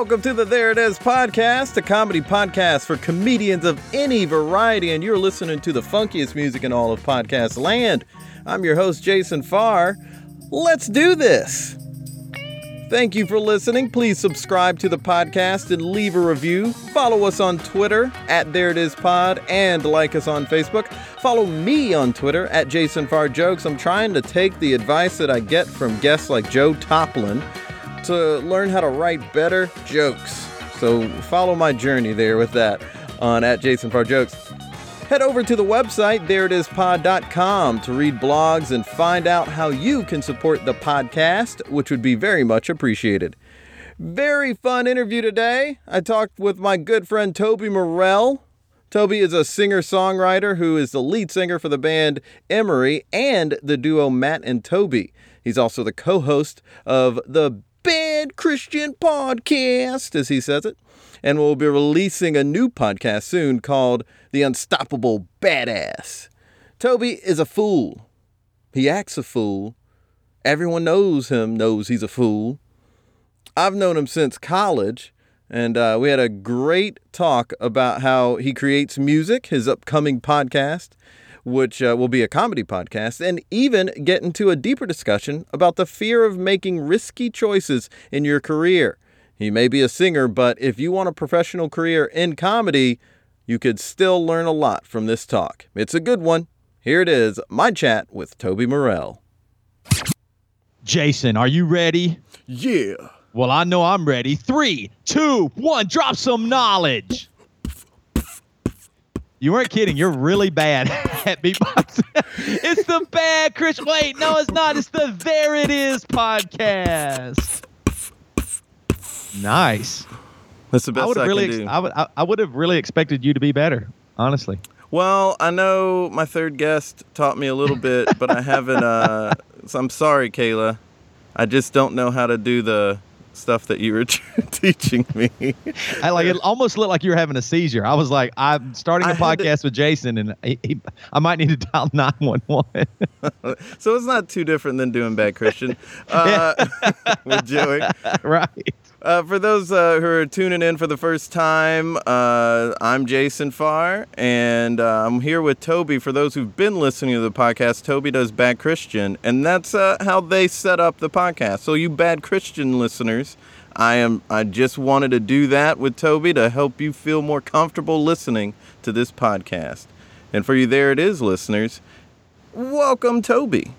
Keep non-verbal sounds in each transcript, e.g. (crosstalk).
Welcome to the There It Is podcast, a comedy podcast for comedians of any variety, and you're listening to the funkiest music in all of podcast land. I'm your host, Jason Farr. Let's do this. Thank you for listening. Please subscribe to the podcast and leave a review. Follow us on Twitter at There It Is Pod and like us on Facebook. Follow me on Twitter at Jason Farr Jokes. I'm trying to take the advice that I get from guests like Joe Toplyn to learn how to write better jokes. So follow my journey there with that on at Jason Farr Jokes. Head over to the website, thereitispod.com, to read blogs and find out how you can support the podcast, which would be very much appreciated. Very fun interview today. I talked with my good friend Toby Morrell. Toby is a singer songwriter who is the lead singer for the band Emery and the duo Matt and Toby. He's also the co host of the Bad Christian Podcast, as he says it. And we'll be releasing a new podcast soon called The Unstoppable Badass. Toby is a fool. He acts a fool. Everyone knows him, knows he's a fool. I've known him since college, and uh, we had a great talk about how he creates music, his upcoming podcast, which uh, will be a comedy podcast, and even get into a deeper discussion about the fear of making risky choices in your career. He may be a singer, but if you want a professional career in comedy, you could still learn a lot from this talk. It's a good one. Here it is my chat with Toby Morrell. Jason, are you ready? Yeah. Well, I know I'm ready. Three, two, one, drop some knowledge. You weren't kidding. You're really bad (laughs) at beatboxing. it's the bad Chris. Wait, no, it's not. It's the There It Is podcast. Nice. That's the best I would I, have really, can ex-. I would, I, I would have really expected you to be better. Honestly. Well, I know my third guest taught me a little bit, but I haven't. Uh, so I'm sorry, Kayla. I just don't know how to do the stuff that you were (laughs) teaching me. I like it. Almost looked like you were having a seizure. I was like, I'm starting a I had to- podcast with Jason, and he, he, I might need to dial (laughs) nine one one. (laughs) so it's not too different than doing Bad Christian uh, with Joey. Right. Uh, for those uh, who are tuning in for the first time, uh, I'm Jason Farr, and uh, I'm here with Toby. For those who've been listening to the podcast, Toby does Bad Christian, and that's uh, how they set up the podcast. So, you Bad Christian listeners, I am. I just wanted to do that with Toby to help you feel more comfortable listening to this podcast. And for you, there it is, listeners. Welcome, Toby.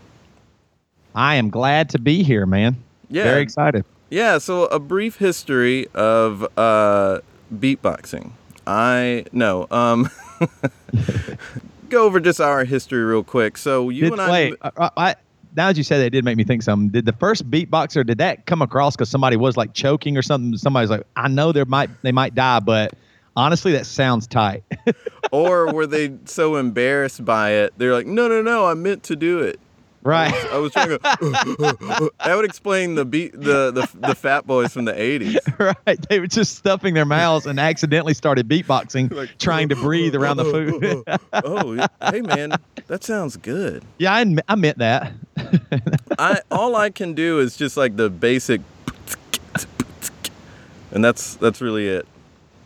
I am glad to be here, man. Yeah. Very excited. Yeah, so a brief history of uh, beatboxing. I no, um, (laughs) go over just our history real quick. So you Did, and I, wait, I, I, now that you said that, it did make me think something. Did the first beatboxer did that come across because somebody was like choking or something? Somebody's like, I know there might they might die, but honestly, that sounds tight. (laughs) or were they so embarrassed by it? They're like, no, no, no, I meant to do it. Right. I was trying to. (laughs) (laughs) that would explain the beat, the, the the Fat Boys from the '80s. (laughs) right. They were just stuffing their mouths and accidentally started beatboxing, Like, trying to breathe around the food. oh, yeah. hey man, that sounds good. yeah, I, I meant that. I all I can do is just like the basic, and that's that's really it.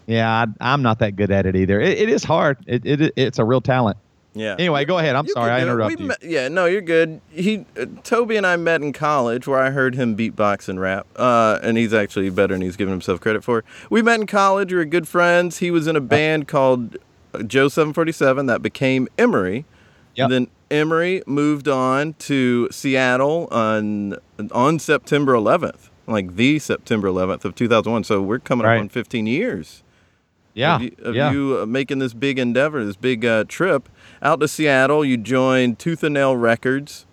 Yeah, I, I'm not that good at it either. It, it is hard. It, it it's a real talent. Yeah. Anyway, go ahead. I'm You sorry I interrupted you. met- yeah, no, you're good. He, uh, Toby and I met in college where I heard him beatbox and rap, uh, and he's actually better than he's giving himself credit for. We met in college. We were good friends. He was in a band called uh, Joe 747 that became Emery. Yep. Then Emery moved on to Seattle on on September 11th, like the September 11th of 2001. So we're coming Right. up on 15 years Yeah. of you, of yeah. you uh, making this big endeavor, this big uh, trip out to Seattle. You joined Tooth and Nail Records,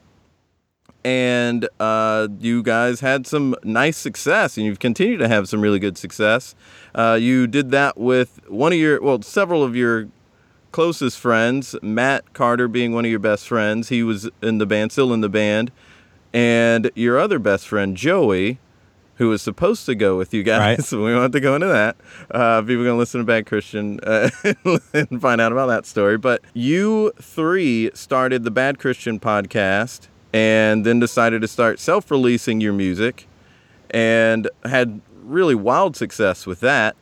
and uh, you guys had some nice success, and you've continued to have some really good success. Uh, you did that with one of your, well, several of your closest friends, Matt Carter being one of your best friends. He was in the band, still in the band, and your other best friend, Joey, who was supposed to go with you guys. Right. (laughs) So we won't to go into that. Uh, people are going to listen to Bad Christian uh, (laughs) and find out about that story. But you three started the Bad Christian podcast and then decided to start self releasing your music and had really wild success with that.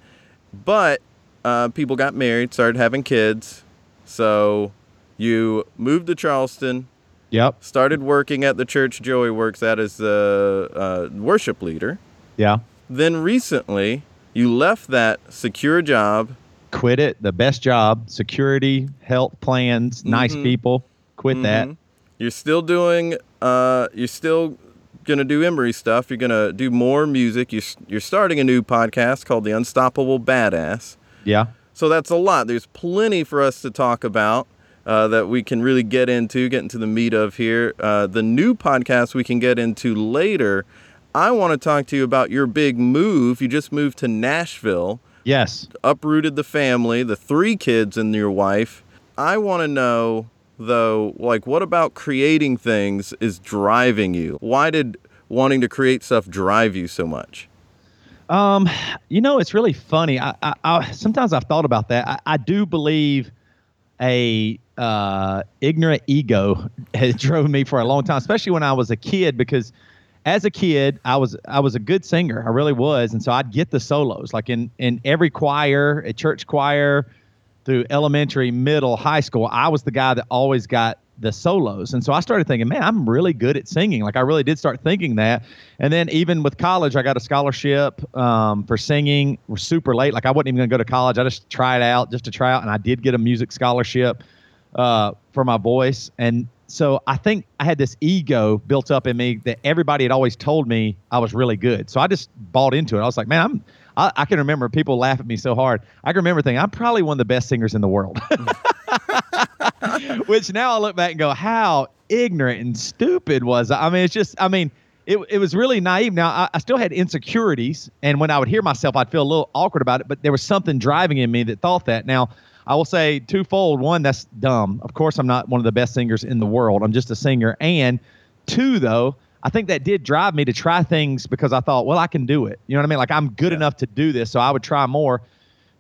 But uh, people got married, started having kids. So you moved to Charleston, Yep. started working at the church Joey works at as the uh, worship leader. Yeah. Then recently, you left that secure job. Quit it. The best job. Security, health plans, nice Mhm. people. Quit that. Mhm. You're still doing. Uh, you're still gonna do Emery stuff. You're gonna do more music. You're you're starting a new podcast called The Unstoppable Badass. Yeah. So that's a lot. There's plenty for us to talk about uh, that we can really get into, get into the meat of here. Uh, the new podcast we can get into later. I want to talk to you about your big move. You just moved to Nashville, Yes. uprooted the family, the three kids and your wife. I want to know, though, like, what about creating things is driving you? Why did wanting to create stuff drive you so much? Um, you know, it's really funny. I, I, I sometimes I've thought about that. I, I do believe a uh, ignorant ego (laughs) has drove me for a long time, especially when I was a kid. Because as a kid, I was I was a good singer. I really was, and so I'd get the solos. Like in in every choir, a church choir, through elementary, middle, high school, I was the guy that always got the solos. And so I started thinking, man, I'm really good at singing. Like I really did start thinking that. And then even with college, I got a scholarship um, for singing. We're super late. Like I wasn't even going to go to college. I just tried out just to try out. And I did get a music scholarship uh, for my voice. And so I think I had this ego built up in me that everybody had always told me I was really good. So I just bought into it. I was like, man, I'm. I, I can remember people laugh at me so hard. I can remember thinking I'm probably one of the best singers in the world. (laughs) Which now I look back and go, how ignorant and stupid was I? I mean, it's just, I mean, it, it was really naive. Now, I, I still had insecurities. And when I would hear myself, I'd feel a little awkward about it, but there was something driving in me that thought that. Now, I will say twofold. One, that's dumb. Of course, I'm not one of the best singers in the world. I'm just a singer. And two, though, I think that did drive me to try things because I thought, well, I can do it. You know what I mean? Like I'm good enough to do this, so I would try more.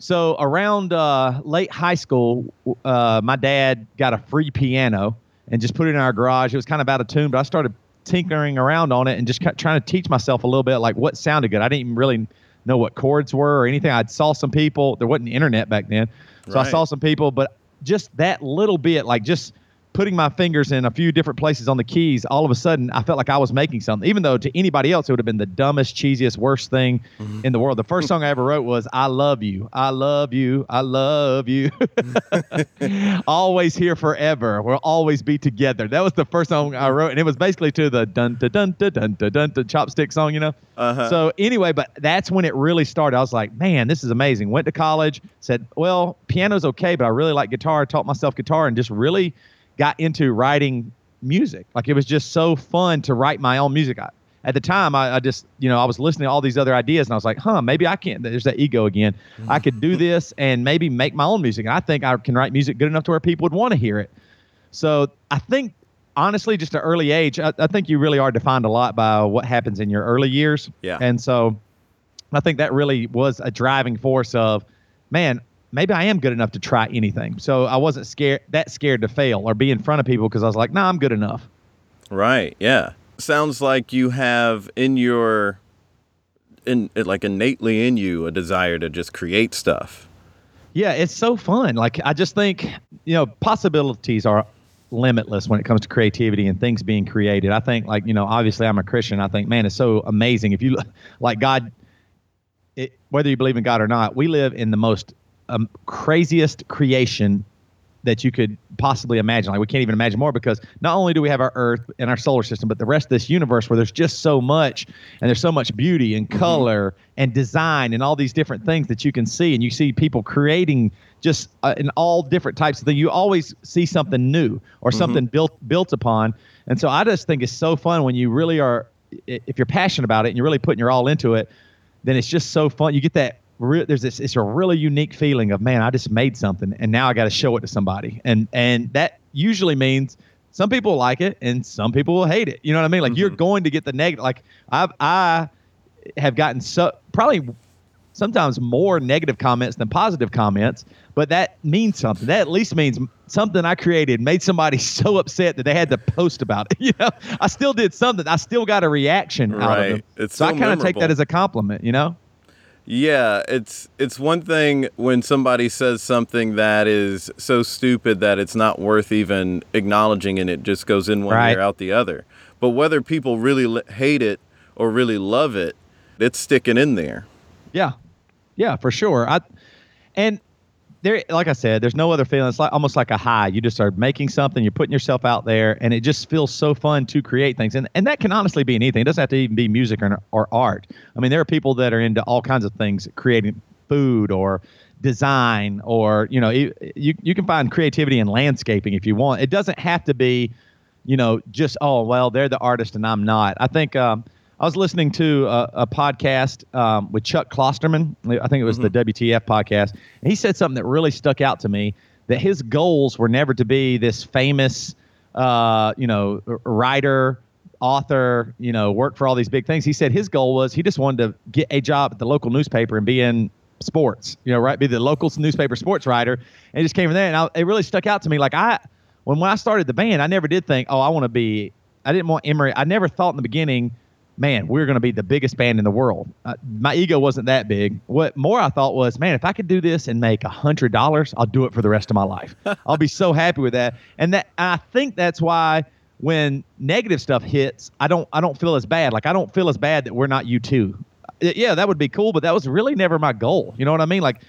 So around uh, late high school, uh, my dad got a free piano and just put it in our garage. It was kind of out of tune, but I started tinkering around on it and just trying to teach myself a little bit like what sounded good. I didn't even really know what chords were or anything. I saw some people. There wasn't internet back then, so I saw some people, but just that little bit, like just putting my fingers in a few different places on the keys, all of a sudden I felt like I was making something. Even though to anybody else it would have been the dumbest, cheesiest, worst thing in the world. The first song I ever wrote was "I love you, I love you, I love you." (laughs) always here forever. We'll always be together. That was the first song I wrote, and it was basically to the dun dun dun dun dun dun dun, dun chopstick song, you know. Uh-huh. So anyway, but that's when it really started. I was like, man, this is amazing. Went to college, said, well, piano's okay, but I really like guitar. Taught myself guitar, and just really got into writing music. Like it was just so fun to write my own music. I, at the time, I, I just, you know, I was listening to all these other ideas, and I was like, huh, maybe I can't. There's that ego again. I could do mm. this and maybe make my own music. And I think I can write music good enough to where people would want to hear it. So I think, honestly, just an early age, I, I think you really are defined a lot by what happens in your early years. Yeah. And so I think that really was a driving force of, man, maybe I am good enough to try anything. So I wasn't scared that scared to fail or be in front of people because I was like, nah, I'm good enough. Right. Yeah. Sounds like you have in your, in like innately in you, a desire to just create stuff. Yeah, it's so fun. Like I just think, you know, possibilities are limitless when it comes to creativity and things being created. I think like, you know, obviously I'm a Christian. I think, man, it's so amazing if you (laughs) like God it, whether you believe in God or not, we live in the most um, craziest creation that you could possibly imagine. Like we can't even imagine more because not only do we have our Earth and our solar system, but the rest of this universe where there's just so much and there's so much beauty and color mm-hmm. and design and all these different things that you can see. And you see people creating just uh, in all different types of things. You always see something new or mm-hmm. something built built upon. And so I just think it's so fun when you really are, if you're passionate about it and you're really putting your all into it, then it's just so fun. You get that re- there's this it's a really unique feeling of man, I just made something and now I got to show it to somebody. And and that usually means some people like it and some people will hate it. You know what I mean? Like mm-hmm. you're going to get the negative. Like I've I have gotten so probably sometimes more negative comments than positive comments, but that means something. That at least means something I created made somebody (laughs) so upset that they had to post about it. (laughs) You know, I still did something. I still got a reaction right. out of them. It's so, so I kind of take that as a compliment. You know. Yeah, it's it's one thing when somebody says something that is so stupid that it's not worth even acknowledging and it just goes in one right. ear out the other. But whether people really hate it or really love it, it's sticking in there. Yeah. Yeah, for sure. I and there, like I said, there's no other feeling. It's like almost like a high. You just are making something, you're putting yourself out there, and it just feels so fun to create things. And and that can honestly be anything. It doesn't have to even be music or, or art. I mean, there are people that are into all kinds of things, creating food or design, or you know, you you can find creativity in landscaping if you want. It doesn't have to be, you know, just oh well, they're the artist and I'm not. I think. Um, I was listening to a, a podcast um, with Chuck Klosterman. I think it was mm-hmm. the WTF podcast. And he said something that really stuck out to me that his goals were never to be this famous, uh, you know, writer, author, you know, work for all these big things. He said his goal was he just wanted to get a job at the local newspaper and be in sports, you know, right? Be the local newspaper sports writer. And just came from there. And I, it really stuck out to me. Like I, when, when I started the band, I never did think, oh, I want to be, I didn't want Emery. I never thought in the beginning – man, we're going to be the biggest band in the world. Uh, my ego wasn't that big. What more I thought was, man, if I could do this and make a hundred dollars, I'll do it for the rest of my life. (laughs) I'll be so happy with that. And that I think that's why when negative stuff hits, I don't I don't feel as bad. Like I don't feel as bad that we're not U2. Uh, yeah, that would be cool, but that was really never my goal. You know what I mean? Like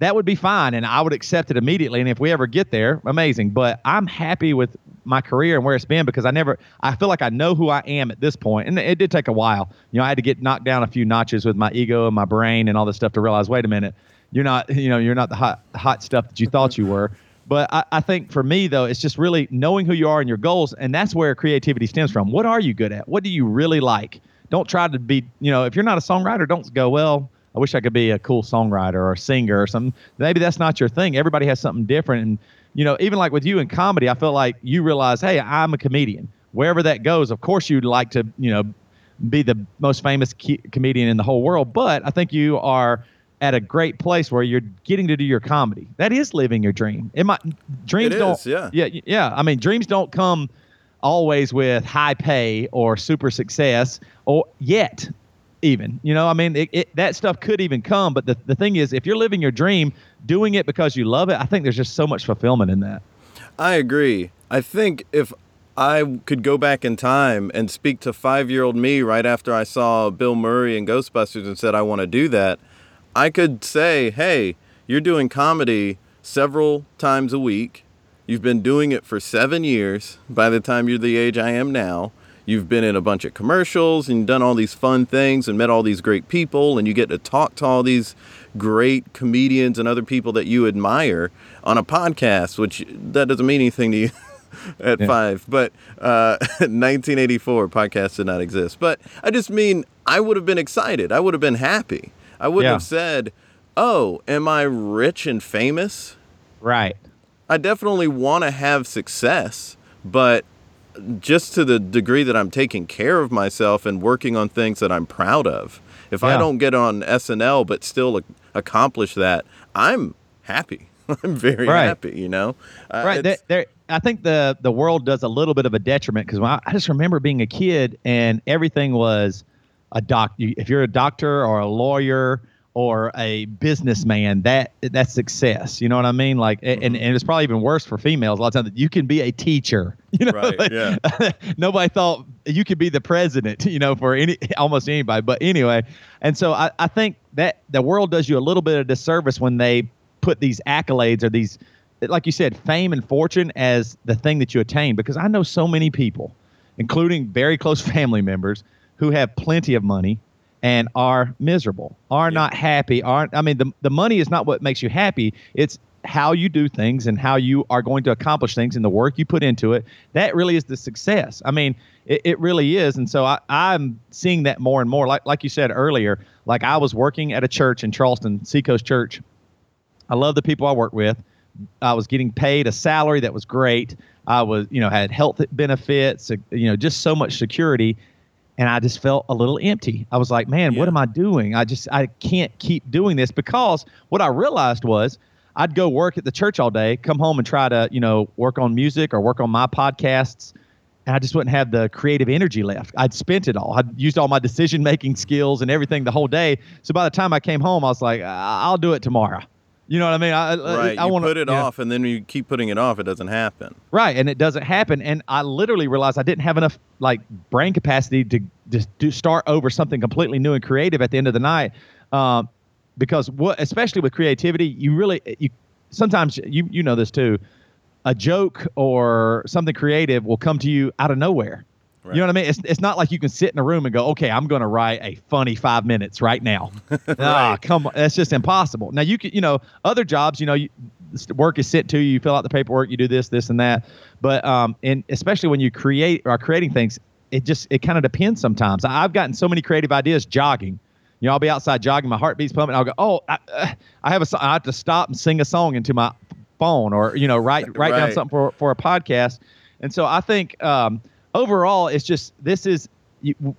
that would be fine and I would accept it immediately. And if we ever get there, amazing. But I'm happy with my career and where it's been because I never, I feel like I know who I am at this point. And it did take a while. You know, I had to get knocked down a few notches with my ego and my brain and all this stuff to realize, wait a minute, you're not, (laughs) you know, you're not the hot, hot stuff that you thought you were. But I, I think for me, though, it's just really knowing who you are and your goals. And that's where creativity stems from. What are you good at? What do you really like? Don't try to be, you know, if you're not a songwriter, don't go, well, I wish I could be a cool songwriter or a singer or something. Maybe that's not your thing. Everybody has something different. And, you know, even like with you in comedy, I feel like you realize, hey, I'm a comedian. Wherever that goes, of course, you'd like to, you know, be the most famous ki- comedian in the whole world. But I think you are at a great place where you're getting to do your comedy. That is living your dream. It might dreams it don't. Is, yeah. Yeah. Yeah. I mean, dreams don't come always with high pay or super success or yet even you know? I mean it, it, that stuff could even come but the, the thing is if you're living your dream doing it because you love it i think there's just so much fulfillment in that. I agree. I think if i could go back in time and speak to five year old me right after i saw bill murray in ghostbusters and said i want to do that i could say hey you're doing comedy several times a week. You've been doing it for seven years by the time you're the age i am now you've been in a bunch of commercials and done all these fun things and met all these great people and you get to talk to all these great comedians and other people that you admire on a podcast which that doesn't mean anything to you (laughs) at yeah. five but uh, (laughs) 1984 podcasts did not exist. But i just mean i would have been excited. I would have been happy. I wouldn't yeah. have said oh am i rich and famous? Right. I definitely want to have success but just to the degree that I'm taking care of myself and working on things that I'm proud of. If yeah. I don't get on SNL but still accomplish that, I'm happy. (laughs) I'm very right. happy, you know. Uh, right. There, there, I think the the world does a little bit of a detriment because I, I just remember being a kid and everything was a doc. If you're a doctor or a lawyer or a businessman, that that's success. You know what I mean? Like, mm-hmm. and, and it's probably even worse for females. A lot of times, you can be a teacher. (laughs) You know, right, like, yeah. (laughs) nobody thought you could be the president. (laughs) You know, for any almost anybody. But anyway, and so I, I think that the world does you a little bit of disservice when they put these accolades or these like you said, fame and fortune as the thing that you attain. Because I know so many people, including very close family members, who have plenty of money and are miserable, are not happy, aren't. I mean, the the money is not what makes you happy. It's how you do things and how you are going to accomplish things and the work you put into it. That really is the success. I mean, it, it really is. And so I, I'm seeing that more and more. Like like you said earlier, like I was working at a church in Charleston, Seacoast Church. I love the people I work with. I was getting paid a salary that was great. I was, you know, had health benefits, you know, just so much security and I just felt a little empty. I was like, man, yeah. what am I doing? I just I can't keep doing this because what I realized was I'd go work at the church all day, come home and try to, you know, work on music or work on my podcasts, and I just wouldn't have the creative energy left. I'd spent it all. I'd used all my decision making skills and everything the whole day. So by the time I came home, I was like, I'll do it tomorrow. You know what I mean? I, right. I, I want to put it off, and then you keep putting it off. It doesn't happen. Right, and it doesn't happen. And I literally realized I didn't have enough like brain capacity to just do start over something completely new and creative at the end of the night. Um, because what, especially with creativity, you really you sometimes you you know this too. A joke or something creative will come to you out of nowhere. Right. You know what I mean? It's, it's not like you can sit in a room and go, okay, I'm going to write a funny five minutes right now. (laughs) right. Ah, come on. That's just impossible. Now, you can, you know, other jobs, you know, you, work is sent to you, you fill out the paperwork, you do this, this, and that. But, um, and especially when you create or are creating things, it just, it kind of depends sometimes. I've gotten so many creative ideas jogging. You know, I'll be outside jogging, my heart beats pumping. I'll go, oh, I, uh, I have a, I have to stop and sing a song into my phone or, you know, write, write right. down something for, for a podcast. And so I think, um, overall, it's just this is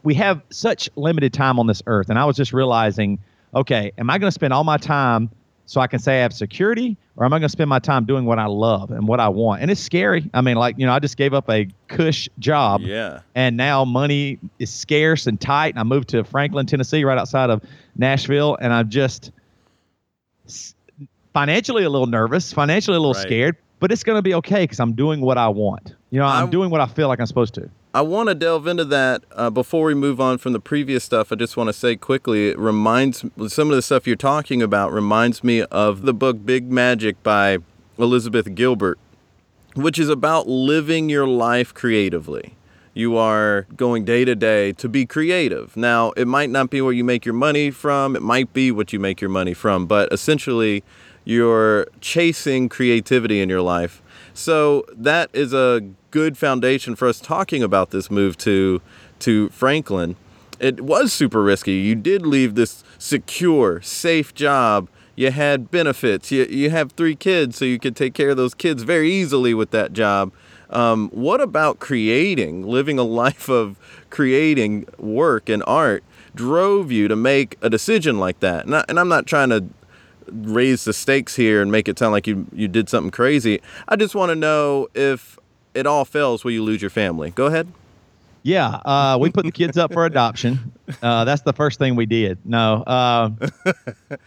we have such limited time on this earth, and I was just realizing, okay, am I going to spend all my time so I can say I have security, or am I going to spend my time doing what I love and what I want? And it's scary. I mean, like you know, I just gave up a cush job, yeah, and now money is scarce and tight. And I moved to Franklin, Tennessee, right outside of Nashville, and I'm just financially a little nervous, financially a little right. scared, but it's going to be okay because I'm doing what I want. You know, I'm I, doing what I feel like I'm supposed to. I want to delve into that uh, before we move on from the previous stuff. I just want to say quickly, it reminds some of the stuff you're talking about reminds me of the book Big Magic by Elizabeth Gilbert, which is about living your life creatively. You are going day to day to be creative. Now, it might not be where you make your money from, it might be what you make your money from, but essentially, you're chasing creativity in your life. So that is a good foundation for us talking about this move to to Franklin. It was super risky. You did leave this secure, safe job. You had benefits. You you have three kids, so you could take care of those kids very easily with that job. Um, what about creating, living a (laughs) life of creating work and art, drove you to make a decision like that? And, I, and I'm not trying to raise the stakes here and make it sound like you you did something crazy. I just want to know if it all fails, will you lose your family? Go ahead. Yeah, uh, we put the kids up for adoption. Uh, that's the first thing we did. No. Uh,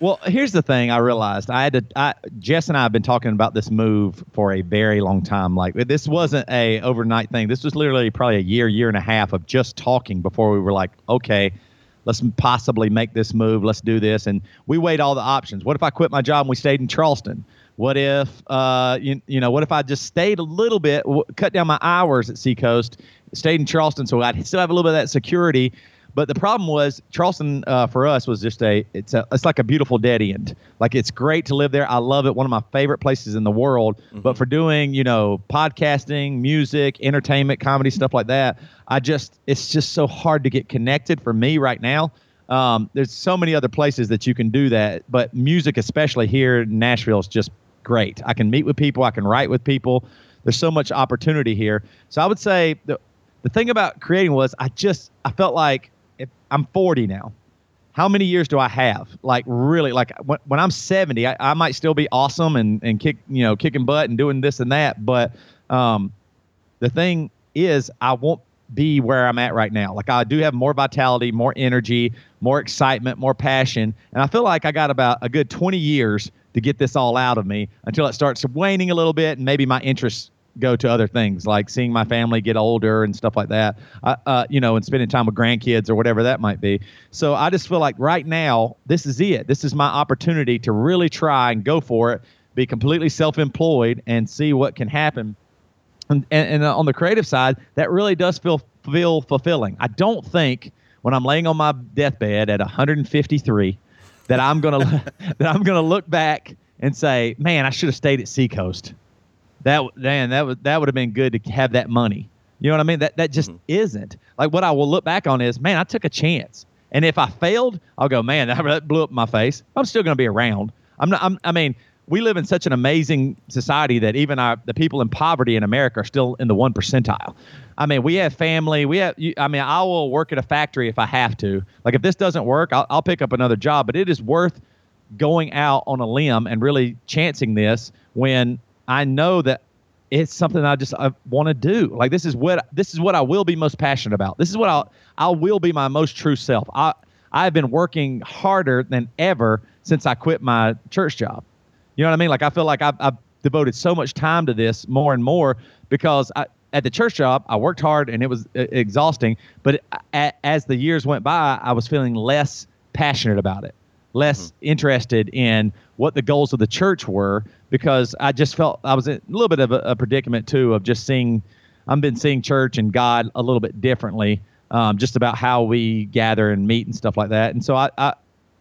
well, here's the thing. I realized I had to. I, Jess and I have been talking about this move for a very long time. Like this wasn't a overnight thing. This was literally probably a year, year and a half of just talking before we were like, okay, let's possibly make this move. Let's do this. And we weighed all the options. What if I quit my job and we stayed in Charleston? What if, uh, you, you know, what if I just stayed a little bit, w- cut down my hours at Seacoast, stayed in Charleston, so I'd still have a little bit of that security, but the problem was Charleston uh, for us was just a it's a it's like a beautiful dead end. Like it's great to live there. I love it. One of my favorite places in the world. Mm-hmm. But for doing you know podcasting, music, entertainment, comedy stuff like that, I just it's just so hard to get connected for me right now. Um, there's so many other places that you can do that, but music, especially here in Nashville, is just great. I can meet with people. I can write with people. There's so much opportunity here. So I would say the the thing about creating was I just I felt like if I'm 40 now, how many years do I have? Like really, like when, when I'm 70, I, I might still be awesome and, and kick, you know, kicking butt and doing this and that. But um, the thing is, I won't be where I'm at right now. Like I do have more vitality, more energy, more excitement, more passion, and I feel like I got about a good 20 years to get this all out of me until it starts waning a little bit and maybe my interests go to other things like seeing my family get older and stuff like that. Uh, uh, you know, and spending time with grandkids or whatever that might be. So I just feel like right now this is it. This is my opportunity to really try and go for it. be completely self-employed and see what can happen. And, and, and on the creative side, that really does feel feel fulfilling. I don't think when I'm laying on my deathbed at 153 that I'm gonna (laughs) that I'm gonna look back and say, man, I should have stayed at Seacoast. That man, that would that would have been good to have that money. You know what I mean? That that just mm-hmm. isn't. Like what I will look back on is, man, I took a chance. And if I failed, I'll go, man, (laughs) that blew up my face. I'm still going to be around. I'm not. I'm, I mean, we live in such an amazing society that even our the people in poverty in America are still in the one percentile. I mean, we have family. We have. I mean, I will work at a factory if I have to. Like if this doesn't work, I'll, I'll pick up another job. But it is worth going out on a limb and really chancing this when I know that it's something I just I want to do. Like this is what this is what I will be most passionate about. This is what I I will be my most true self. I I've been working harder than ever since I quit my church job. You know what I mean? Like I feel like I've, I've devoted so much time to this more and more because I, at the church job I worked hard and it was exhausting. But as the years went by, I was feeling less passionate about it, less mm-hmm. interested in what the goals of the church were because I just felt I was in a little bit of a, a predicament too of just seeing. I've been seeing church and God a little bit differently, um, just about how we gather and meet and stuff like that. And so I, I,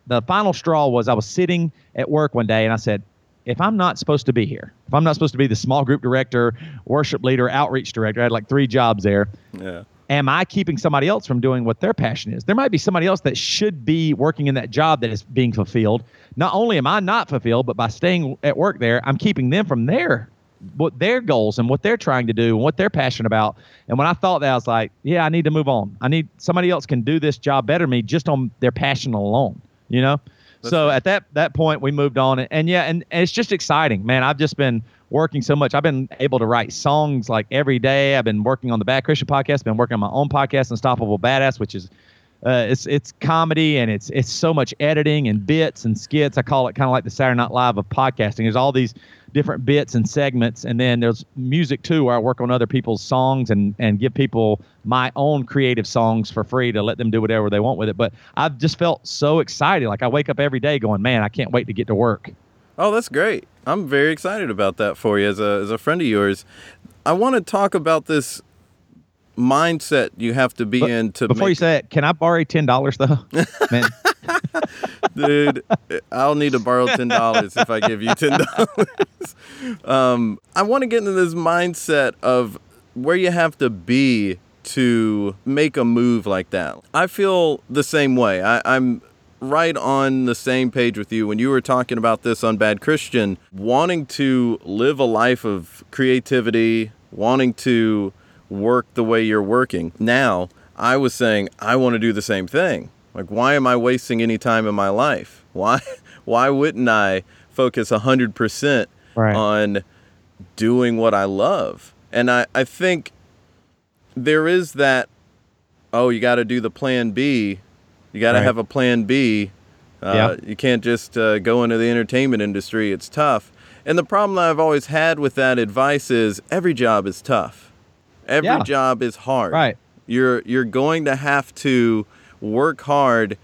the final straw was I was sitting at work one day and I said, if I'm not supposed to be here, if I'm not supposed to be the small group director, worship leader, outreach director, I had like three jobs there. Yeah. Am I keeping somebody else from doing what their passion is? There might be somebody else that should be working in that job that is being fulfilled. Not only am I not fulfilled, but by staying at work there, I'm keeping them from their what their goals and what they're trying to do and what they're passionate about. And when I thought that, I was like, yeah, I need to move on. I need somebody else can do this job better than me just on their passion alone. You know. That's so right. at that that point, we moved on, and, and yeah, and, and it's just exciting, man. I've just been working so much. I've been able to write songs like every day. I've been working on the Bad Christian podcast. Been working on my own podcast, Unstoppable Badass, which is uh, it's it's comedy and it's it's so much editing and bits and skits. I call it kind of like the Saturday Night Live of podcasting. There's all these different bits and segments, and then there's music too, where I work on other people's songs and and give people my own creative songs for free to let them do whatever they want with it. But I've just felt so excited. Like I wake up every day going, man, I can't wait to get to work. Oh, that's great. I'm very excited about that for you as a as a friend of yours. I want to talk about this mindset you have to be but in to before make... you say it can i borrow ten dollars though? (laughs) Man. Dude i'll need to borrow ten dollars if i give you ten dollars. Um, i want to get into this mindset of where you have to be to make a move like that. I feel the same way. I, i'm right on the same page with you. When you were talking about this on bad christian wanting to live a life of creativity wanting to work the way you're working. Now, I was saying I want to do the same thing. Like why am I wasting any time in my life? (laughs) Why why wouldn't I focus 100% right. on doing what I love? And I I think there is that oh, you got to do the plan B. You got to right. have a plan B. Uh, You can't just uh, go into the entertainment industry. It's tough. And the problem I've always had with that advice is every job is tough. Every yeah. job is hard. Right. You're you're going to have to work hard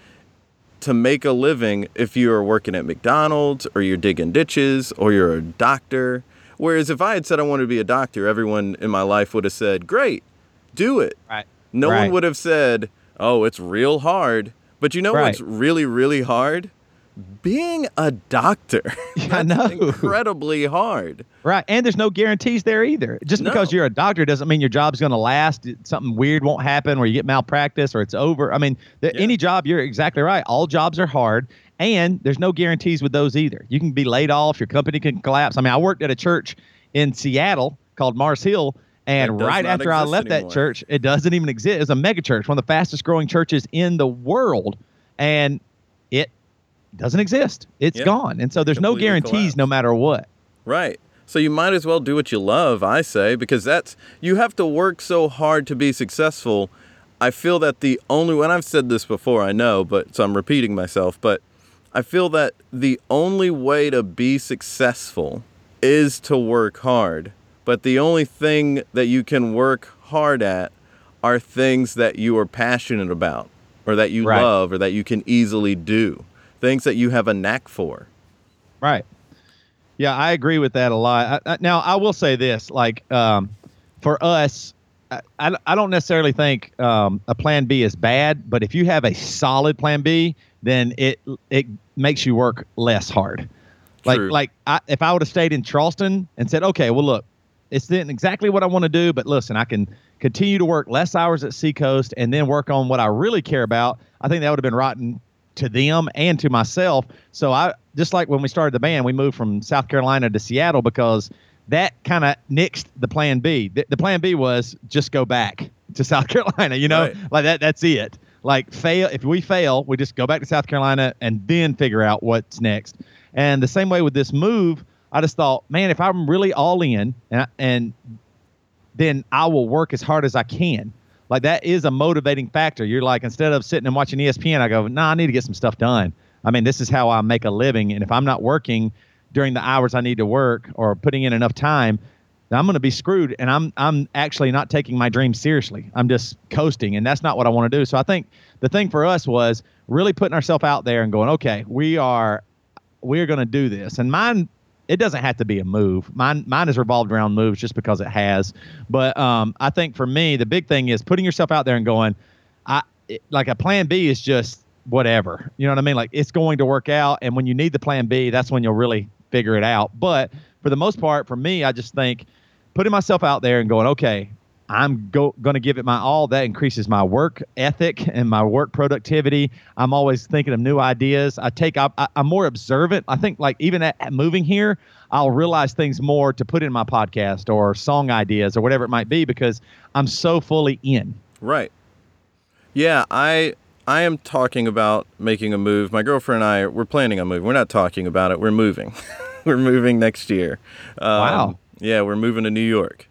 to make a living if you are working at McDonald's or you're digging ditches or you're a doctor. Whereas if I had said I wanted to be a doctor, everyone in my life would have said, "Great, do it." Right. No right. one would have said, "Oh, it's real hard." But you know right. what's really really hard? Being a doctor (laughs) I know. incredibly hard. Right. And there's no guarantees there either. Just no. because you're a doctor doesn't mean your job's going to last. Something weird won't happen or you get malpractice or it's over. I mean, the, yeah. any job, you're exactly right. All jobs are hard. And there's no guarantees with those either. You can be laid off, your company can collapse. I mean, I worked at a church in Seattle called Mars Hill. And right after I left anymore. that church, it doesn't even exist. It's a megachurch, one of the fastest growing churches in the world. And it doesn't exist. It's yep. gone. And so there's Completely no guarantees collapsed. no matter what. Right. So you might as well do what you love, I say, because that's you have to work so hard to be successful. I feel that the only when I've said this before, I know, but so I'm repeating myself, but I feel that the only way to be successful is to work hard. But the only thing that you can work hard at are things that you are passionate about or that you right. love or that you can easily do things that you have a knack for. Right. Yeah, I agree with that a lot. I, I, now, I will say this: like um, for us, I, I, I don't necessarily think um, a plan B is bad, but if you have a solid plan B, then it it makes you work less hard. Like True. like I, if I would have stayed in Charleston and said, okay, well look, it's then exactly what I want to do, but listen, I can continue to work less hours at Seacoast and then work on what I really care about. I think that would have been rotten to them and to myself. So I just like when we started the band, we moved from South Carolina to Seattle because that kind of nixed the plan B. The, the plan B was just go back (laughs) to South Carolina, you know? Right. Like that that's it. Like fail if we fail, we just go back to South Carolina and then figure out what's next. And the same way with this move, I just thought, man, if I'm really all in and, and then I will work as hard as I can. Like that is a motivating factor. You're like instead of sitting and watching ESPN, I go, nah, I need to get some stuff done. I mean, this is how I make a living, and if I'm not working during the hours I need to work or putting in enough time, I'm going to be screwed. And I'm I'm actually not taking my dream seriously. I'm just coasting, and that's not what I want to do. So I think the thing for us was really putting ourselves out there and going, okay, we are we're going to do this. And mine, it doesn't have to be a move. Mine, mine has revolved around moves just because it has. But um, I think for me, the big thing is putting yourself out there and going, I it, like a plan B is just whatever. You know what I mean? Like it's going to work out. And when you need the plan B, that's when you'll really figure it out. But for the most part, for me, I just think putting myself out there and going, okay, I'm go, going to give it my all. That increases my work ethic and my work productivity. I'm always thinking of new ideas. I take, I, I'm more observant. I think, like, even at, at moving here, I'll realize things more to put in my podcast or song ideas or whatever it might be because I'm so fully in. Right. Yeah, I I am talking about making a move. My girlfriend and I we're planning on moving. We're not talking about it. We're moving. (laughs) we're moving next year. Um, Wow. Yeah, we're moving to New York.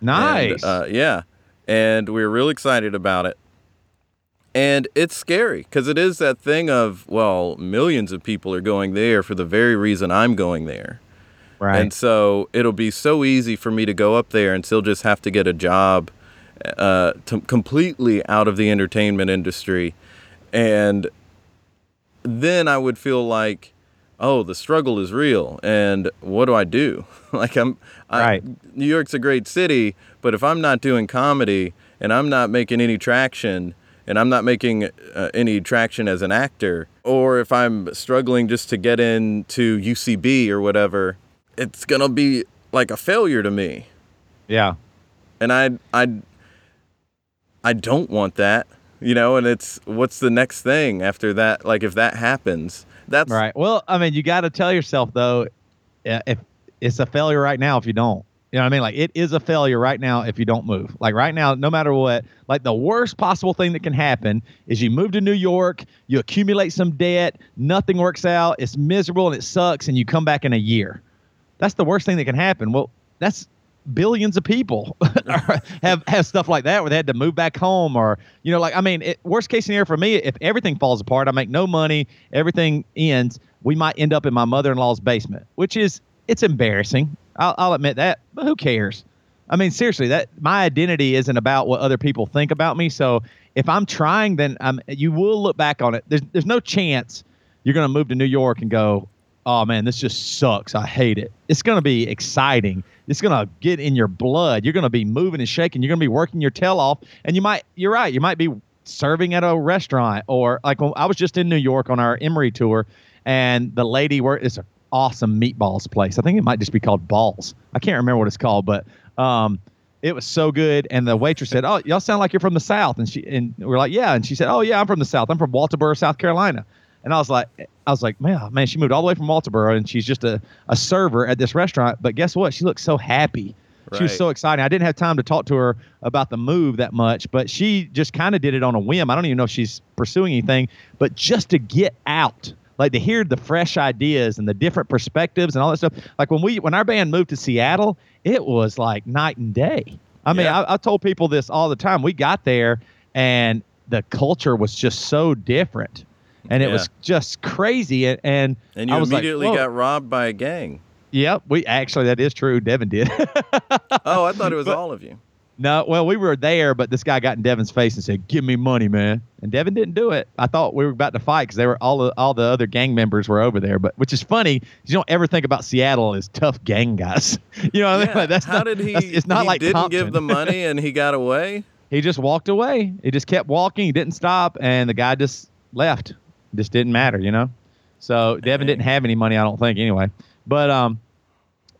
And, Nice. uh, yeah, and we're real excited about it. And it's scary because it is that thing of well, millions of people are going there for the very reason I'm going there. right. And so it'll be so easy for me to go up there and still just have to get a job uh, to completely out of the entertainment industry. And then I would feel like, oh, the struggle is real. And what do I do? (laughs) like, I'm, I, Right. New York's a great city, but if I'm not doing comedy and I'm not making any traction, and I'm not making uh, any traction as an actor, or if I'm struggling just to get into UCB or whatever, it's gonna be like a failure to me. yeah. And I, I, I don't want that, you know. And it's what's the next thing after that? Like if that happens, that's Right. Well, I mean, you got to tell yourself though, if it's a failure right now if you don't. You know what I mean? Like it is a failure right now if you don't move. Like right now, no matter what, like the worst possible thing that can happen is you move to New York, you accumulate some debt, nothing works out, it's miserable and it sucks, and you come back in a year. That's the worst thing that can happen. Well, that's billions of people (laughs) have have stuff like that where they had to move back home or you know like I mean it, worst case scenario for me if everything falls apart I make no money everything ends we might end up in my mother-in-law's basement which is it's embarrassing. I'll, I'll admit that but who cares? I mean seriously that my identity isn't about what other people think about me so if I'm trying then um, you will look back on it. There's there's no chance you're going to move to New York and go oh man, this just sucks. I hate it. It's going to be exciting. It's going to get in your blood. You're going to be moving and shaking. You're going to be working your tail off. And you might, you're right, you might be serving at a restaurant or like when I was just in New York on our Emery tour and the lady worked, it's an awesome meatballs place. I think it might just be called Balls. I can't remember what it's called, but, um, it was so good, and the waitress said, "Oh, y'all sound like you're from the South." And she and we're like, "Yeah." And she said, "Oh, yeah, I'm from the South. I'm from Walterboro, South Carolina." And I was like, I was like, man, man, she moved all the way from Walterboro and she's just a, a server at this restaurant. But guess what? She looked so happy. She was so excited. I didn't have time to talk to her about the move that much, but she just kind of did it on a whim. I don't even know if she's pursuing anything, but just to get out, like to hear the fresh ideas and the different perspectives and all that stuff. Like when we when our band moved to Seattle, it was like night and day. I mean, Yeah. I, I told people this all the time. We got there and the culture was just so different. And it Yeah. was just crazy. And, and, and I you like, immediately "Whoa." got robbed by a gang. Yep, we actually that is true. Devin did. (laughs) Oh, I thought it was (laughs) But- all of you. No, well, we were there, but this guy got in Devin's face and said, "Give me money, man." And Devin didn't do it. I thought we were about to fight because they were all the all the other gang members were over there. But which is funny, you don't ever think about Seattle as tough gang guys. (laughs) you know, what I mean? Yeah. Like, that's How not, did he? It's not he like didn't Compton. give the money and he got away. He just walked away. He just kept walking. He didn't stop, and the guy just left. Just didn't matter, you know. So Devin didn't have any money, I don't think, anyway. But um,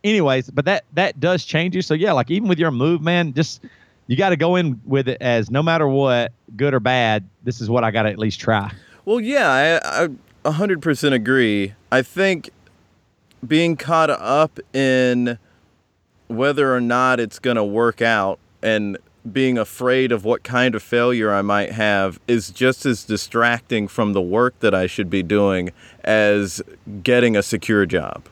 anyways, but that that does change you. So yeah, like even with your move, man, just you got to go in with it as no matter what, good or bad, this is what I got to at least try. Well, yeah, I, I 100% agree. I think being caught up in whether or not it's going to work out and being afraid of what kind of failure I might have is just as distracting from the work that I should be doing as getting a secure job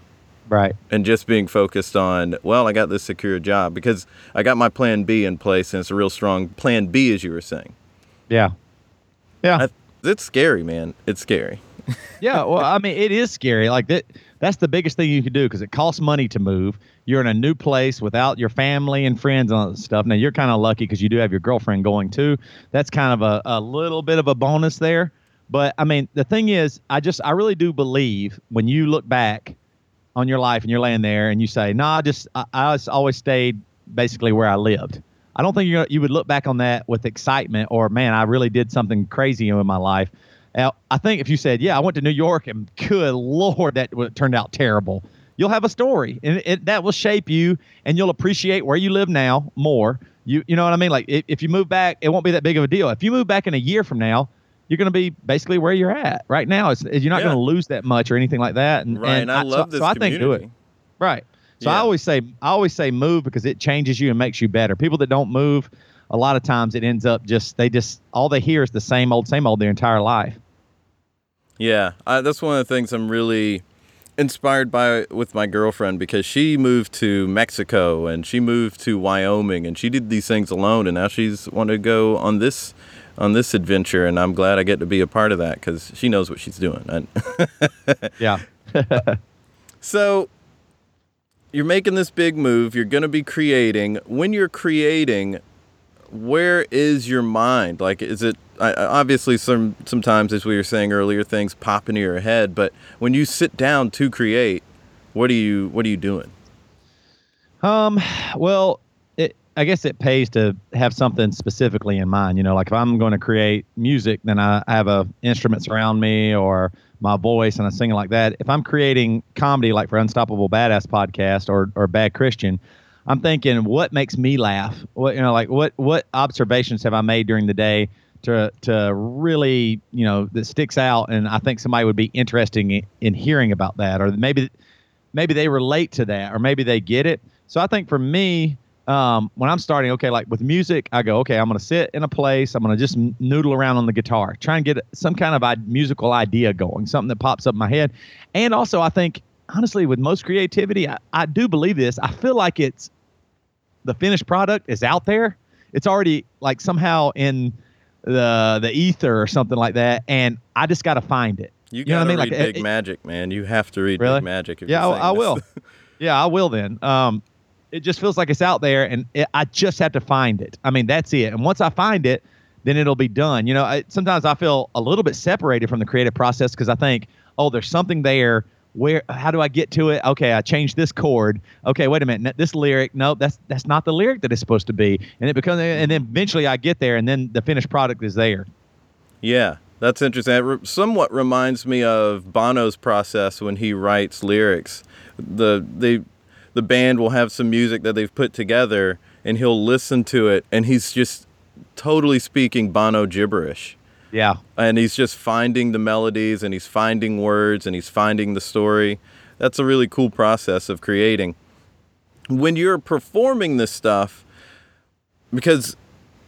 Right. and just being focused on, well, I got this secure job because I got my plan B in place and it's a real strong plan B, as you were saying. Yeah. Yeah. I, it's scary, man. It's scary. (laughs) yeah, well, I mean, it is scary. Like that. That's the biggest thing you can do because it costs money to move. You're in a new place without your family and friends and all that stuff. Now you're kind of lucky because you do have your girlfriend going too. That's kind of a, a little bit of a bonus there. But I mean, the thing is, I just I really do believe when you look back on your life and you're laying there and you say, "No, nah, I just I, I always stayed basically where I lived." I don't think you you would look back on that with excitement or man, I really did something crazy in my life. Now, I think if you said, "Yeah, I went to New York and good lord, that turned out terrible," you'll have a story, and it, that will shape you, and you'll appreciate where you live now more. You you know what I mean? Like if, if you move back, it won't be that big of a deal. If you move back in a year from now, you're going to be basically where you're at right now. It's, you're not Yeah. going to lose that much or anything like that. And, Right. and I, so- love this so I think do it. community. Right. So I always say I always say move because it changes you and makes you better. People that don't move, a lot of times it ends up just they just all they hear is the same old same old their entire life. Yeah, I, that's one of the things I'm really inspired by with my girlfriend because she moved to Mexico and she moved to Wyoming and she did these things alone and now she's wanted to go on this on this adventure and I'm glad I get to be a part of that because she knows what she's doing. (laughs) Yeah. (laughs) So you're making this big move, you're going to be creating. When you're creating, where is your mind? Like is it I, obviously some sometimes as we were saying earlier things pop into your head, but when you sit down to create, what are you what are you doing? Um, well, it, I guess it pays to have something specifically in mind. You know, like if I'm going to create music, then I have a instruments around me or my voice and I'm sing like that. If I'm creating comedy, like for Unstoppable Badass podcast or or Bad Christian, I'm thinking, what makes me laugh? What you know, like what what observations have I made during the day to to really you know that sticks out, and I think somebody would be interested in, in hearing about that, or maybe maybe they relate to that or maybe they get it. So I think for me, um, when I'm starting, okay, like with music, I go, okay, I'm going to sit in a place. I'm going to just noodle around on the guitar, try and get some kind of I- musical idea going, something that pops up in my head. And also, I think, honestly, with most creativity, I, I do believe this. I feel like it's the finished product is out there. It's already like somehow in the the ether or something like that, and I just got to find it. You know what I mean? read Like, Big it- Magic, man. You have to read Really? Big Magic. If Yeah, I, I will. (laughs) yeah, I will then. Um, it just feels like it's out there, and it, I just have to find it. I mean, that's it. And once I find it, then it'll be done. You know, I, sometimes I feel a little bit separated from the creative process because I think, oh, there's something there. Where? How do I get to it? Okay, I changed this chord. Okay, wait a minute. This lyric, nope, that's that's not the lyric that it's supposed to be. And it becomes, and then eventually I get there, and then the finished product is there. Yeah, that's interesting. It re- somewhat reminds me of Bono's process when he writes lyrics. The they the band will have some music that they've put together and he'll listen to it and he's just totally speaking Bono gibberish. Yeah. And he's just finding the melodies and he's finding words and he's finding the story. That's a really cool process of creating. When you're performing this stuff, because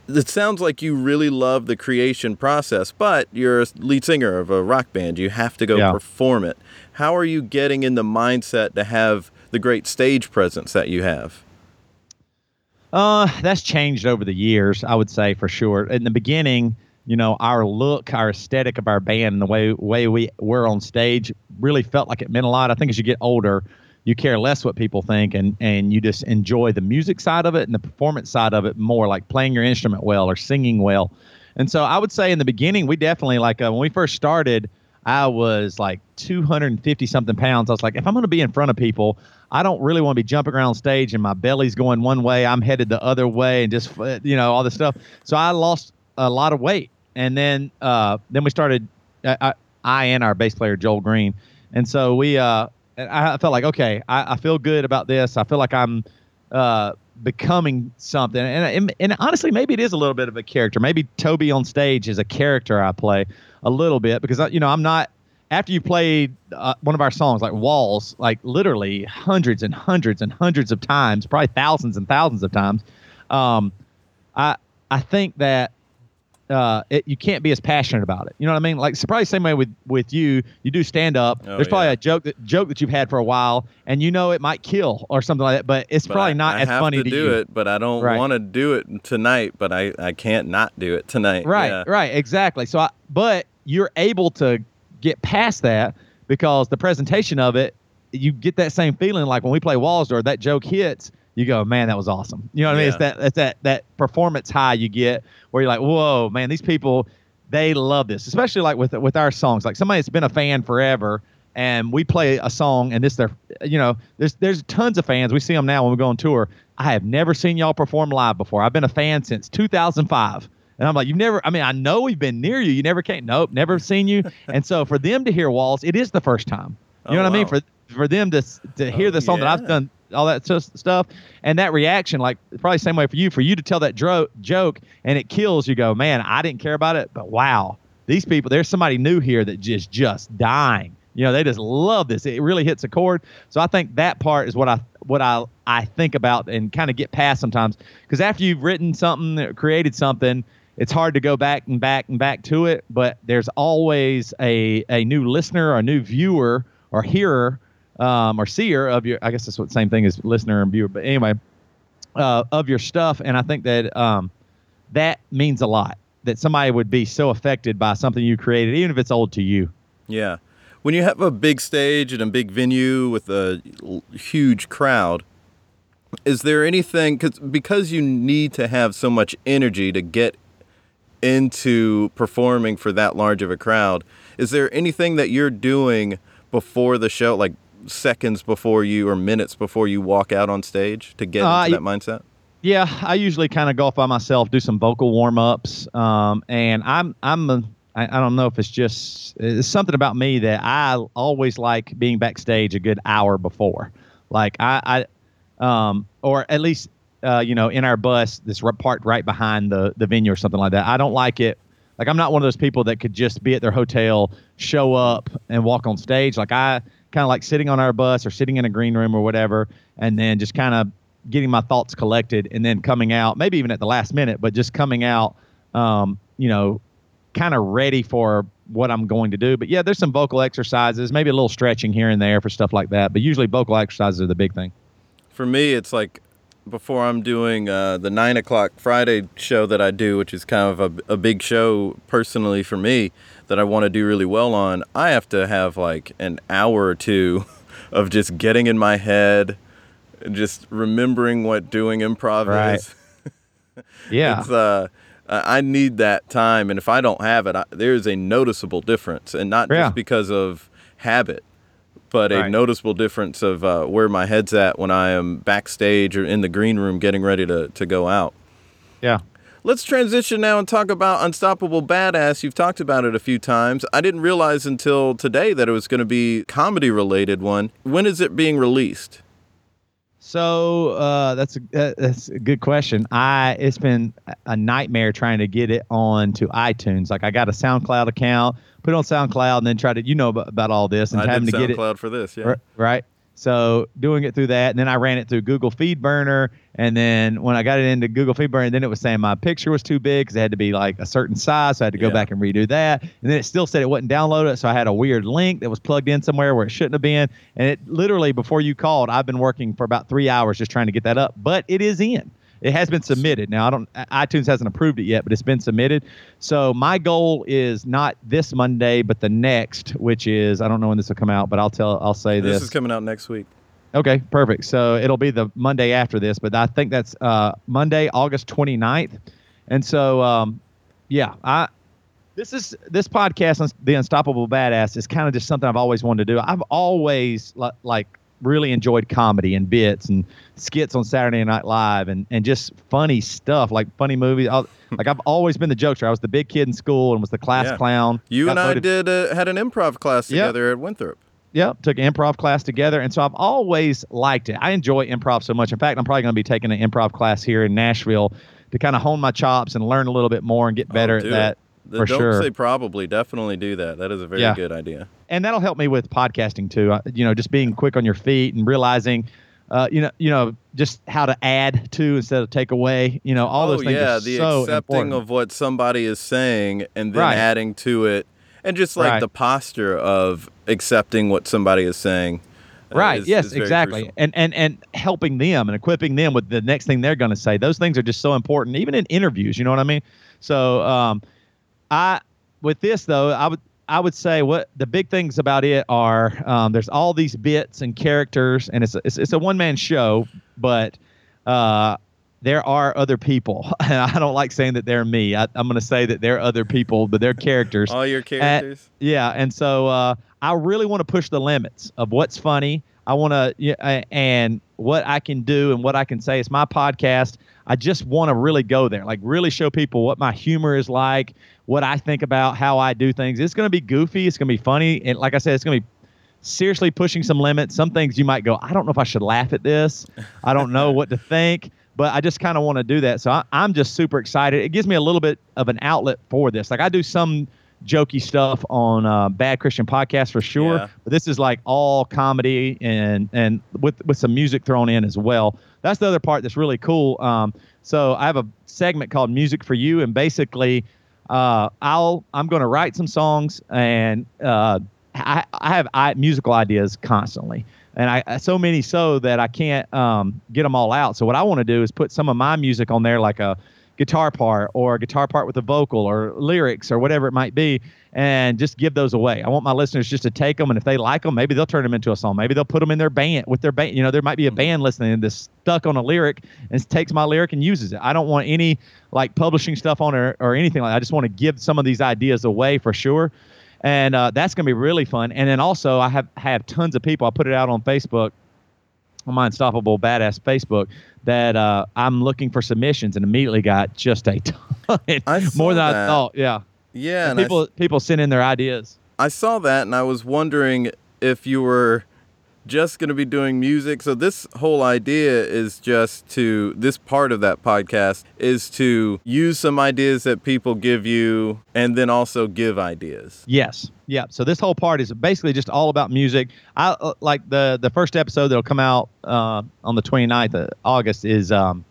it sounds like you really love the creation process, but you're a lead singer of a rock band. You have to go Yeah. perform it. How are you getting in the mindset to have the great stage presence that you have? Uh, that's changed over the years, I would say for sure. In the beginning, you know, our look, our aesthetic of our band, and the way way we were on stage really felt like it meant a lot. I think as you get older, you care less what people think and and you just enjoy the music side of it and the performance side of it more like playing your instrument well or singing well. And so i would say in the beginning we definitely like uh, when we first started i was like 250 something pounds. I was like if i'm going to be in front of people i don't really want to be jumping around stage and my belly's going one way i'm headed the other way and just uh, you know all this stuff. So i lost a lot of weight and then uh, then we started I, I and our bass player joel green and so we uh I felt like, okay, I, I feel good about this. I feel like I'm uh, becoming something. And, and, and honestly, maybe it is a little bit of a character. Maybe Toby on stage is a character I play a little bit because, you know, I'm not, after you played uh, one of our songs like Walls, like literally hundreds and hundreds and hundreds of times, probably thousands and thousands of times, um, I, I think that uh, it, you can't be as passionate about it. You know what I mean? Like it's probably the same way with with you. You do stand up. Oh, There's probably yeah. a joke that joke that you've had for a while, and you know it might kill or something like that. But it's but probably not I, as I funny to, to do you. it. But I don't right. want to do it tonight. But I I can't not do it tonight. Right. Yeah. Right. Exactly. So, I, but you're able to get past that because the presentation of it, you get that same feeling like when we play Walls or that joke hits you go, man, that was awesome. You know what yeah. I mean? It's that it's that that performance high you get where you're like, whoa, man, these people they love this, especially like with with our songs. Like somebody that's been a fan forever, and we play a song, and this their, you know, there's there's tons of fans. We see them now when we go on tour. I have never seen y'all perform live before. I've been a fan since 2005. And I'm like, you've never, I mean, I know we've been near you. You never came. Nope, never seen you. (laughs) and so for them to hear Walls, it is the first time. You oh, know what wow. I mean? For for them to to hear oh, the song yeah. that I've done all that stuff. And that reaction like probably same way for you for you to tell that dro- joke and it kills you go man i didn't care about it but wow these people there's somebody new here that just just dying. You know they just love this. It really hits a chord. So i think that part is what i what i i think about and kind of get past sometimes. Because after you've written something uh, created something it's hard to go back and back and back to it but there's always a a new listener or a new viewer or hearer um, or seer of your. I guess that's what same thing as listener and viewer. But anyway, uh, of your stuff, and I think that um, that means a lot. That somebody would be so affected by something you created, even if it's old to you. Yeah, when you have a big stage and a big venue with a huge crowd, is there anything because because you need to have so much energy to get into performing for that large of a crowd? Is there anything that you're doing before the show, like seconds before you or minutes before you walk out on stage to get uh, into that mindset? Yeah, I usually kind of go off by myself, do some vocal warm ups, um, and I'm I'm a, I, I don't know if it's just it's something about me that I always like being backstage a good hour before, like I, I um, or at least uh, you know in our bus this parked right behind the the venue or something like that. I don't like it like I'm not one of those people that could just be at their hotel, show up, and walk on stage. Like I kind of like sitting on our bus or sitting in a green room or whatever, and then just kind of getting my thoughts collected and then coming out, maybe even at the last minute, but just coming out, um, you know, kind of ready for what I'm going to do. But yeah, there's some vocal exercises, maybe a little stretching here and there for stuff like that. But usually vocal exercises are the big thing. For me, it's like before I'm doing uh, the nine o'clock Friday show that I do, which is kind of a, a big show personally for me that I want to do really well on, I have to have like an hour or two (laughs) of just getting in my head, just remembering what doing improv right. is. (laughs) yeah. It's, uh, I need that time, and if I don't have it, I, there's a noticeable difference, and not yeah. just because of habit but right. a noticeable difference of uh, where my head's at when I am backstage or in the green room getting ready to, to go out. Yeah. Let's transition now and talk about Unstoppable Badass. You've talked about it a few times. I didn't realize until today that it was going to be comedy related one. When is it being released? So uh, that's a that's a good question. I it's been a nightmare trying to get it on to iTunes. Like I got a SoundCloud account, put it on SoundCloud, and then try to you know about, about all this and I having to get it SoundCloud for this, yeah, right. So doing it through that, and then I ran it through Google FeedBurner, and then when I got it into Google FeedBurner, then it was saying my picture was too big because it had to be like a certain size, so I had to go yeah. back and redo that. And then it still said it wasn't downloaded, so I had a weird link that was plugged in somewhere where it shouldn't have been. And it literally before you called, I've been working for about three hours just trying to get that up, but it is in. It has been submitted. Now I don't iTunes hasn't approved it yet, but it's been submitted. So my goal is not this Monday, but the next, which is I don't know when this will come out, but I'll tell I'll say this. This is coming out next week. Okay, perfect. So it'll be the Monday after this, but I think that's uh, Monday, August 29th. And so, um, yeah, I this is this podcast, The Unstoppable Badass, is kind of just something I've always wanted to do. I've always like really enjoyed comedy and bits and skits on Saturday Night Live and, and just funny stuff like funny movies. I'll, (laughs) like I've always been the jokester. I was the big kid in school and was the class Yeah. clown. You and I did uh, had an improv class Yep. together at Winthrop. Yep, took an improv class together, and so I've always liked it. I enjoy improv so much. In fact, I'm probably going to be taking an improv class here in Nashville to kind of hone my chops and learn a little bit more and get better Oh, at that for Don't sure. say probably. Definitely do that. That is a very Yeah. good idea. and that'll help me with podcasting too. Uh, You know, just being quick on your feet and realizing, uh, you know, you know, just how to add to instead of take away. You know, all oh those things yeah, are the so accepting important. of what somebody is saying and then Right. adding to it, and just like Right. the posture of accepting what somebody is saying. uh, Right. is- yes. is exactly. crucial. And and and helping them and equipping them with the next thing they're going to say. Those things are just so important, even in interviews. You know what I mean? So, um, I with this though, I would I would say what the big things about it are. Um, there's all these bits and characters, and it's a, it's, it's a one man show, but. Uh, there are other people. (laughs) And I don't like saying that they're me. I, I'm going to say that they're other people, but they're characters. All your characters. Yeah, and so uh, I really want to push the limits of what's funny. I want to, yeah, and what I can do and what I can say. It's my podcast. I just want to really go there, like really show people what my humor is like, what I think about how I do things. It's going to be goofy. It's going to be funny, and like I said, it's going to be seriously pushing some limits. Some things you might go, I don't know if I should laugh at this. I don't know what to (laughs) think, but I just kind of want to do that. So I, I'm just super excited. It gives me a little bit of an outlet for this. Like I do some jokey stuff on uh, Bad Christian Podcast for sure, Yeah. but this is like all comedy and and with with some music thrown in as well. That's the other part that's really cool. Um, so I have a segment called Music for You, and basically, uh, I'll I'm going to write some songs and uh, I, I have I, musical ideas constantly, and I so many so that I can't um, get them all out. So what I want to do is put some of my music on there, like a guitar part or a guitar part with a vocal or lyrics or whatever it might be, and just give those away. I want my listeners just to take them, and if they like them, maybe they'll turn them into a song. Maybe they'll put them in their band with their band. You know, there might be a band listening that's stuck on a lyric and takes my lyric and uses it. I don't want any like publishing stuff on it or, or anything like that. I just want to give some of these ideas away for sure and uh, that's going to be really fun. And then also, I have have tons of people. I put it out on Facebook, on my Unstoppable Badass Facebook, that uh, I'm looking for submissions, and immediately got just a (laughs) ton, more than I thought. Yeah, Yeah, And and I people people send in their ideas. I saw that and I was wondering if you were just going to be doing music. So this whole idea is just to this part of that podcast is to use some ideas that people give you and then also give ideas. Yes. Yeah. So this whole part is basically just all about music. I uh, like the the first episode that'll come out uh, on the 29th of August is um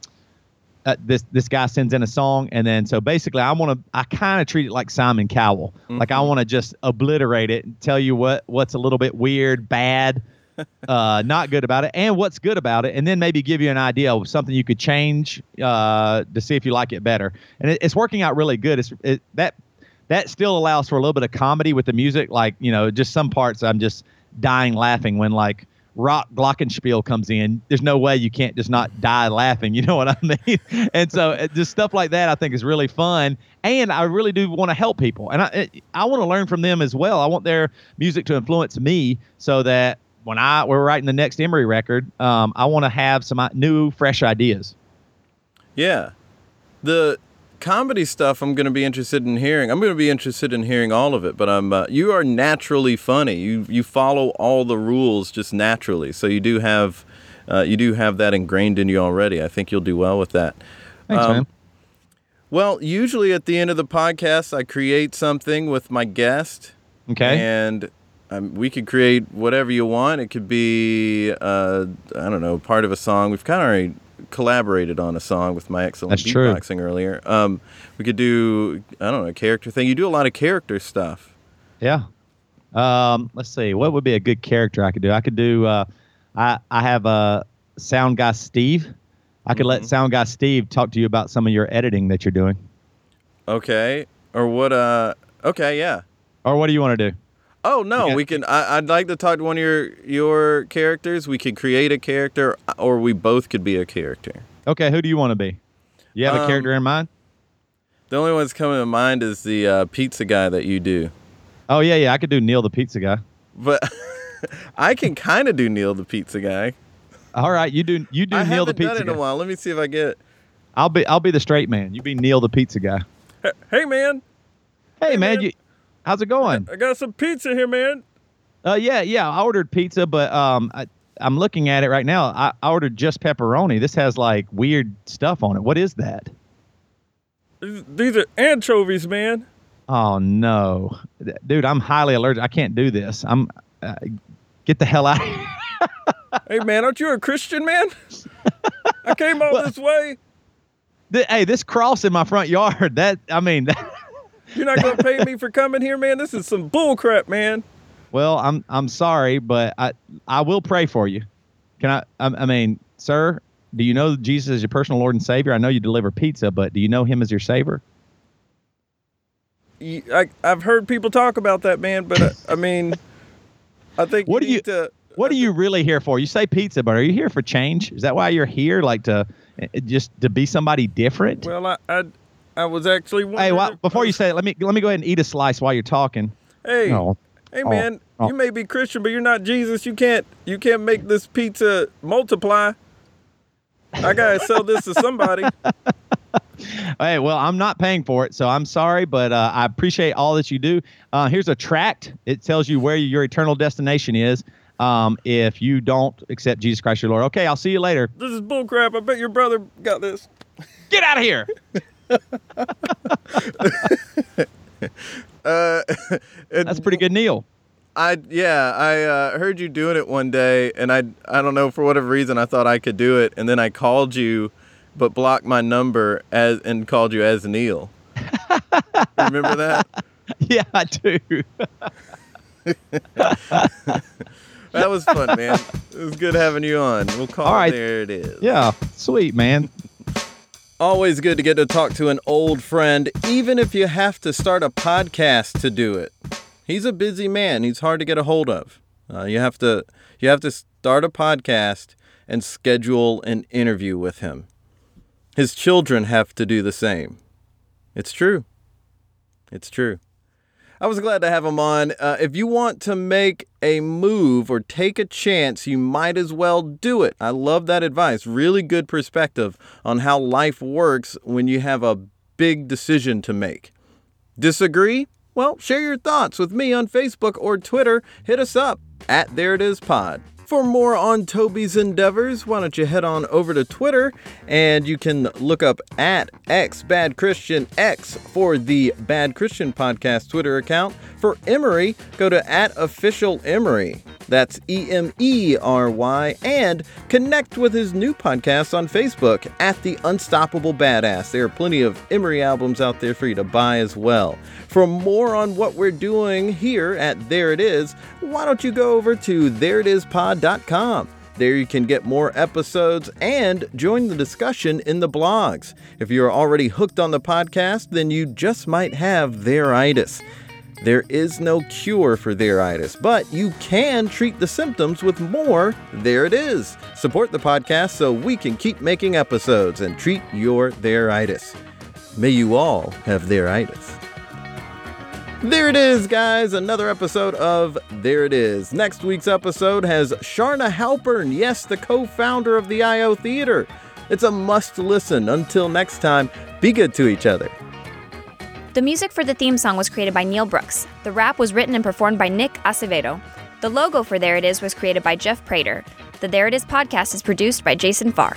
uh, this this guy sends in a song and then so basically I want to I kind of treat it like Simon Cowell. Like I want to just obliterate it and tell you what what's a little bit weird, bad, (laughs) uh, not good about it, and what's good about it, and then maybe give you an idea of something you could change uh, to see if you like it better. And it, it's working out really good. It's it, that that still allows for a little bit of comedy with the music. Like you know, just some parts I'm just dying laughing when like rock glockenspiel comes in. There's no way you can't just not die laughing. You know what I (laughs) mean? and so just stuff like that I think is really fun. And I really do want to help people, and I I want to learn from them as well. I want their music to influence me so that when I we're writing the next Emery record, um, I want to have some uh, new, fresh ideas. Yeah. The comedy stuff I'm going to be interested in hearing. I'm going to be interested in hearing all of it, but I'm uh, you are naturally funny. You you follow all the rules just naturally. So you do have uh, you do have that ingrained in you already. I think you'll do well with that. Thanks, Um, man. Well, usually at the end of the podcast I create something with my guest. Okay. And um, we could create whatever you want. It could be, uh, I don't know, part of a song. We've kind of already collaborated on a song with my excellent That's true. beatboxing earlier. Um, we could do, I don't know, a character thing. You do a lot of character stuff. Yeah. Um, let's see. What would be a good character I could do? I could do. Uh, I I have a sound guy Steve. I could let Mhm. sound guy Steve talk to you about some of your editing that you're doing. Okay. Or what? Uh. Okay. Yeah. Or what do you want to do? Oh no, Yeah. we can. I, I'd like to talk to one of your your characters. We could create a character, or we both could be a character. Okay, who do you want to be? You have a Um, character in mind? The only one that's coming to mind is the uh, pizza guy that you do. Oh yeah, yeah. I could do Neil the pizza guy. But (laughs) I can kind of do Neil the pizza guy. All right, you do you do I Neil the haven't done pizza it in a guy. while. Let me see if I get it. I'll be I'll be the straight man. You be Neil the pizza guy. Hey, Hey man, Hey, Hey, man, man. you how's it going? I got some pizza here, man. Uh, yeah, yeah. I ordered pizza, but um, I, I'm looking at it right now. I, I ordered just pepperoni. This has like weird stuff on it. What is that? These are anchovies, man. Oh no, dude, I'm highly allergic. I can't do this. I'm uh, get the hell out. (laughs) Hey man, aren't you a Christian man? I came all this way. Th- hey, this cross in my front yard. (laughs) That I mean, (laughs) You're not gonna pay me for coming here, man. This is some bull crap, man. well, I'm I'm sorry, but I I will pray for you. Can I? I, I mean, sir, do you know Jesus is your personal Lord and Savior? I know you deliver pizza, but do you know Him as your Savior? I, I've heard people talk about that, man, but uh, I mean, I think What you do you- to. What are you really here for? You say pizza, but are you here for change? Is that why you're here? Like to eh, just to be somebody different? Well, I, I, I was actually. hey, well, before you say it, let me let me go ahead and eat a slice while you're talking. Hey, No. hey, Oh, man, oh. you may be Christian, but you're not Jesus. You can't, you can't make this pizza multiply. I gotta sell this to somebody. (laughs) Hey, well, I'm not paying for it, so I'm sorry, but uh, I appreciate all that you do. Uh, here's a tract. It tells you where your eternal destination is um, if you don't accept Jesus Christ your Lord. Okay, I'll see you later. This is bullcrap. I bet your brother got this. Get out of here. (laughs) (laughs) Uh, (laughs) That's pretty good, Neil. I yeah, I uh, heard you doing it one day, and I I don't know for whatever reason I thought I could do it, and then I called you, but blocked my number as and called you as Neil. (laughs) Remember that? Yeah, I do. That was fun, man. It was good having you on. We'll call All right. there. It is. yeah, sweet, man. Always good to get to talk to an old friend, even if you have to start a podcast to do it. He's a busy man. He's hard to get a hold of. Uh, you have to you have to start a podcast and schedule an interview with him. His children have to do the same. It's true. It's true. I was glad to have him on. Uh, if you want to make a move or take a chance, you might as well do it. I love that advice. Really good perspective on how life works when you have a big decision to make. Disagree? Well, share your thoughts with me on Facebook or Twitter. Hit us up at There It Is Pod. For more on Toby's endeavors, why don't you head on over to Twitter and you can look up at X Bad Christian X for the Bad Christian Podcast Twitter account. For Emery, go to at official Emery. That's E M E R Y. And connect with his new podcast on Facebook at The Unstoppable Badass. There are plenty of Emery albums out there for you to buy as well. For more on what we're doing here at There It Is, why don't you go over to thereitispod.com? There you can get more episodes and join the discussion in the blogs. If you're already hooked on the podcast, then you just might have theiritis. There is no cure for theiritis, but you can treat the symptoms with more. There it is. Support the podcast so we can keep making episodes and treat your theiritis. May you all have theiritis. There it is, guys. Another episode of There It Is. Next week's episode has Charna Halpern, yes, the co founder of the IO Theater. It's a must listen. Until next time, be good to each other. The music for the theme song was created by Neil Brooks. The rap was written and performed by Nick Acevedo. The logo for There It Is was created by Jeff Prater. The There It Is podcast is produced by Jason Farr.